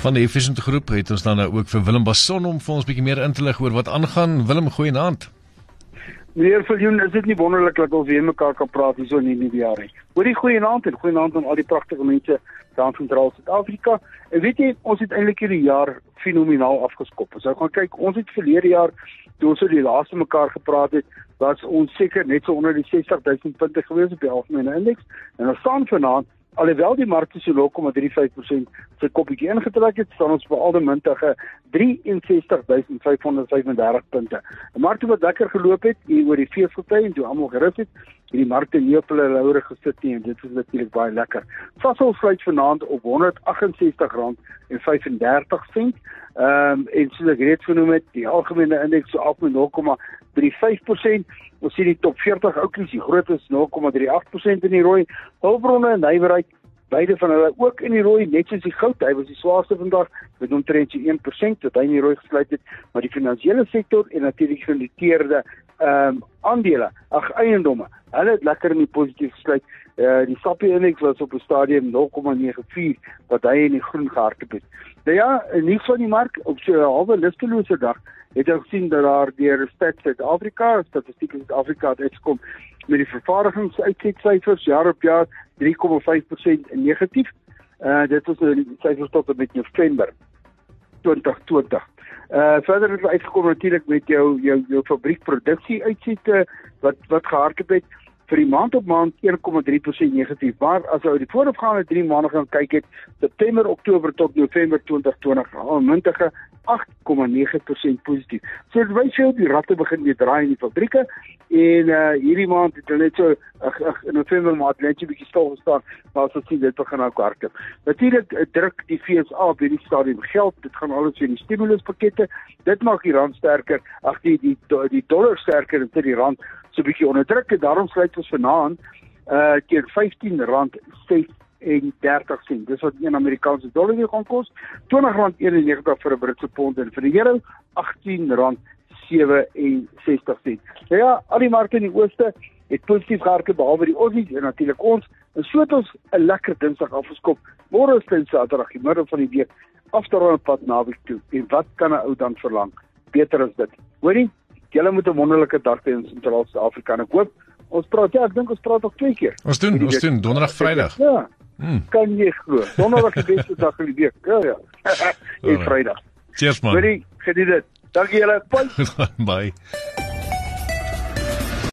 Van die Efficient Groep het ons dan nou ook vir Willem Bason om vir ons bietjie meer in te lig oor wat aangaan. Willem, goeie aand. Meneer Viljoen, is dit nie wonderlik dat ons weer mekaar kan praat hier so in die nuwe jaar nie? Hoor die goeie aand en goeie aand aan al die pragtige mense daar in Sentraal Suid-Afrika. En weet jy, ons het eintlik hierdie jaar fenomenaal afgeskop. As jy gaan kyk, ons het verlede jaar toe ons so die laaste mekaar gepraat het, was ons seker net so onder die 60000 punte gewees op die algemene indeks. En ons staan vanaand Alhoewel die mark so 0,35% sy koppietjie ingetrek het, staan ons op aldemintige 63535 punte. 'n Mark wat lekker geloop het hier oor die feesgety en toe almal gerus het, het die markte nie op hulle laure gesit nie en dit is natuurlik baie lekker. Sasol sluit vanaand op R168.35. Ehm um, en soos ek reeds genoem het, die algemene indeks so af met 0,35%. Ons sien die top 40 oudjies, die grootes 0,38% in die rooi. Hulpbronne en nywerheid beide van hulle ook in die rooi net soos die goud. Hy was die swaarste vandag met omtrent 1% wat hy in die rooi gesluit het, maar die finansiële sektor en natuurlik genoteerde ehm um, aandele, ag eiendomme, hulle het lekker in die positief gesluit. Uh, die SAPI indeks was op 'n stadium 0,94 wat hy in die groen gehardloop het. Nou ja, nie van die mark op so 'n halwe lustelose dag het ons gesien dat daar deur Stats Suid-Afrika, Statistiek Suid-Afrika het uitgekom met die vervaardigingsuitsetsyfers jaar op jaar 3,5% negatief. Uh dit was nou die syfers tot met November 2020. Uh verder het uitgekom natuurlik met jou jou jou fabriekproduksie uitsette wat wat gehardloop het vir die maand op maand 1,3% negatief. Maar as jy die voorafgaande 3 maande gaan kyk het, September, Oktober tot November 2020, al mintige 8,9% positief. So dit wys jy die ratte begin weer draai in die fabrieke en uh hierdie maand het hulle net so ag ag in November maand net 'n bietjie stil gestaan, maar as ons sien dit begin nou hardloop. Natuurlik uh, druk die FSA op hierdie stadium geld, dit gaan alles in die stimuluspakkette. Dit maak die rand sterker, ag die die die dollar sterker en dit die rand so 'n bietjie onderdruk en daarom sluit ons vanaand uh teen R15 en 30 sent. Dis wat 1 Amerikaanse dollar hier gaan kos. R20.91 vir 'n Britse pond en vir die euro R18.67. Nou ja, al die markte in die ooste het positief gehardloop behalwe die Aussies en natuurlik ons. En so het ons 'n lekker Dinsdag afgeskop. Môre is dit Saterdag, die middel van die week, afterrol pad naweek toe. En wat kan 'n ou dan verlang? Beter as dit. Hoorie? Julle moet 'n wonderlike dag hê in Sentraal-Afrika. Ek hoop ons praat ja, ek dink ons praat nog twee keer. Ons doen, ons doen donderdag, Vrydag. Ja. Hmm. Kan jy glo? Donderdag is die beste dag van die week. Ja ja. en Vrydag. Cheers man. Goeie, geniet dit. Dankie julle. Bye. Bye.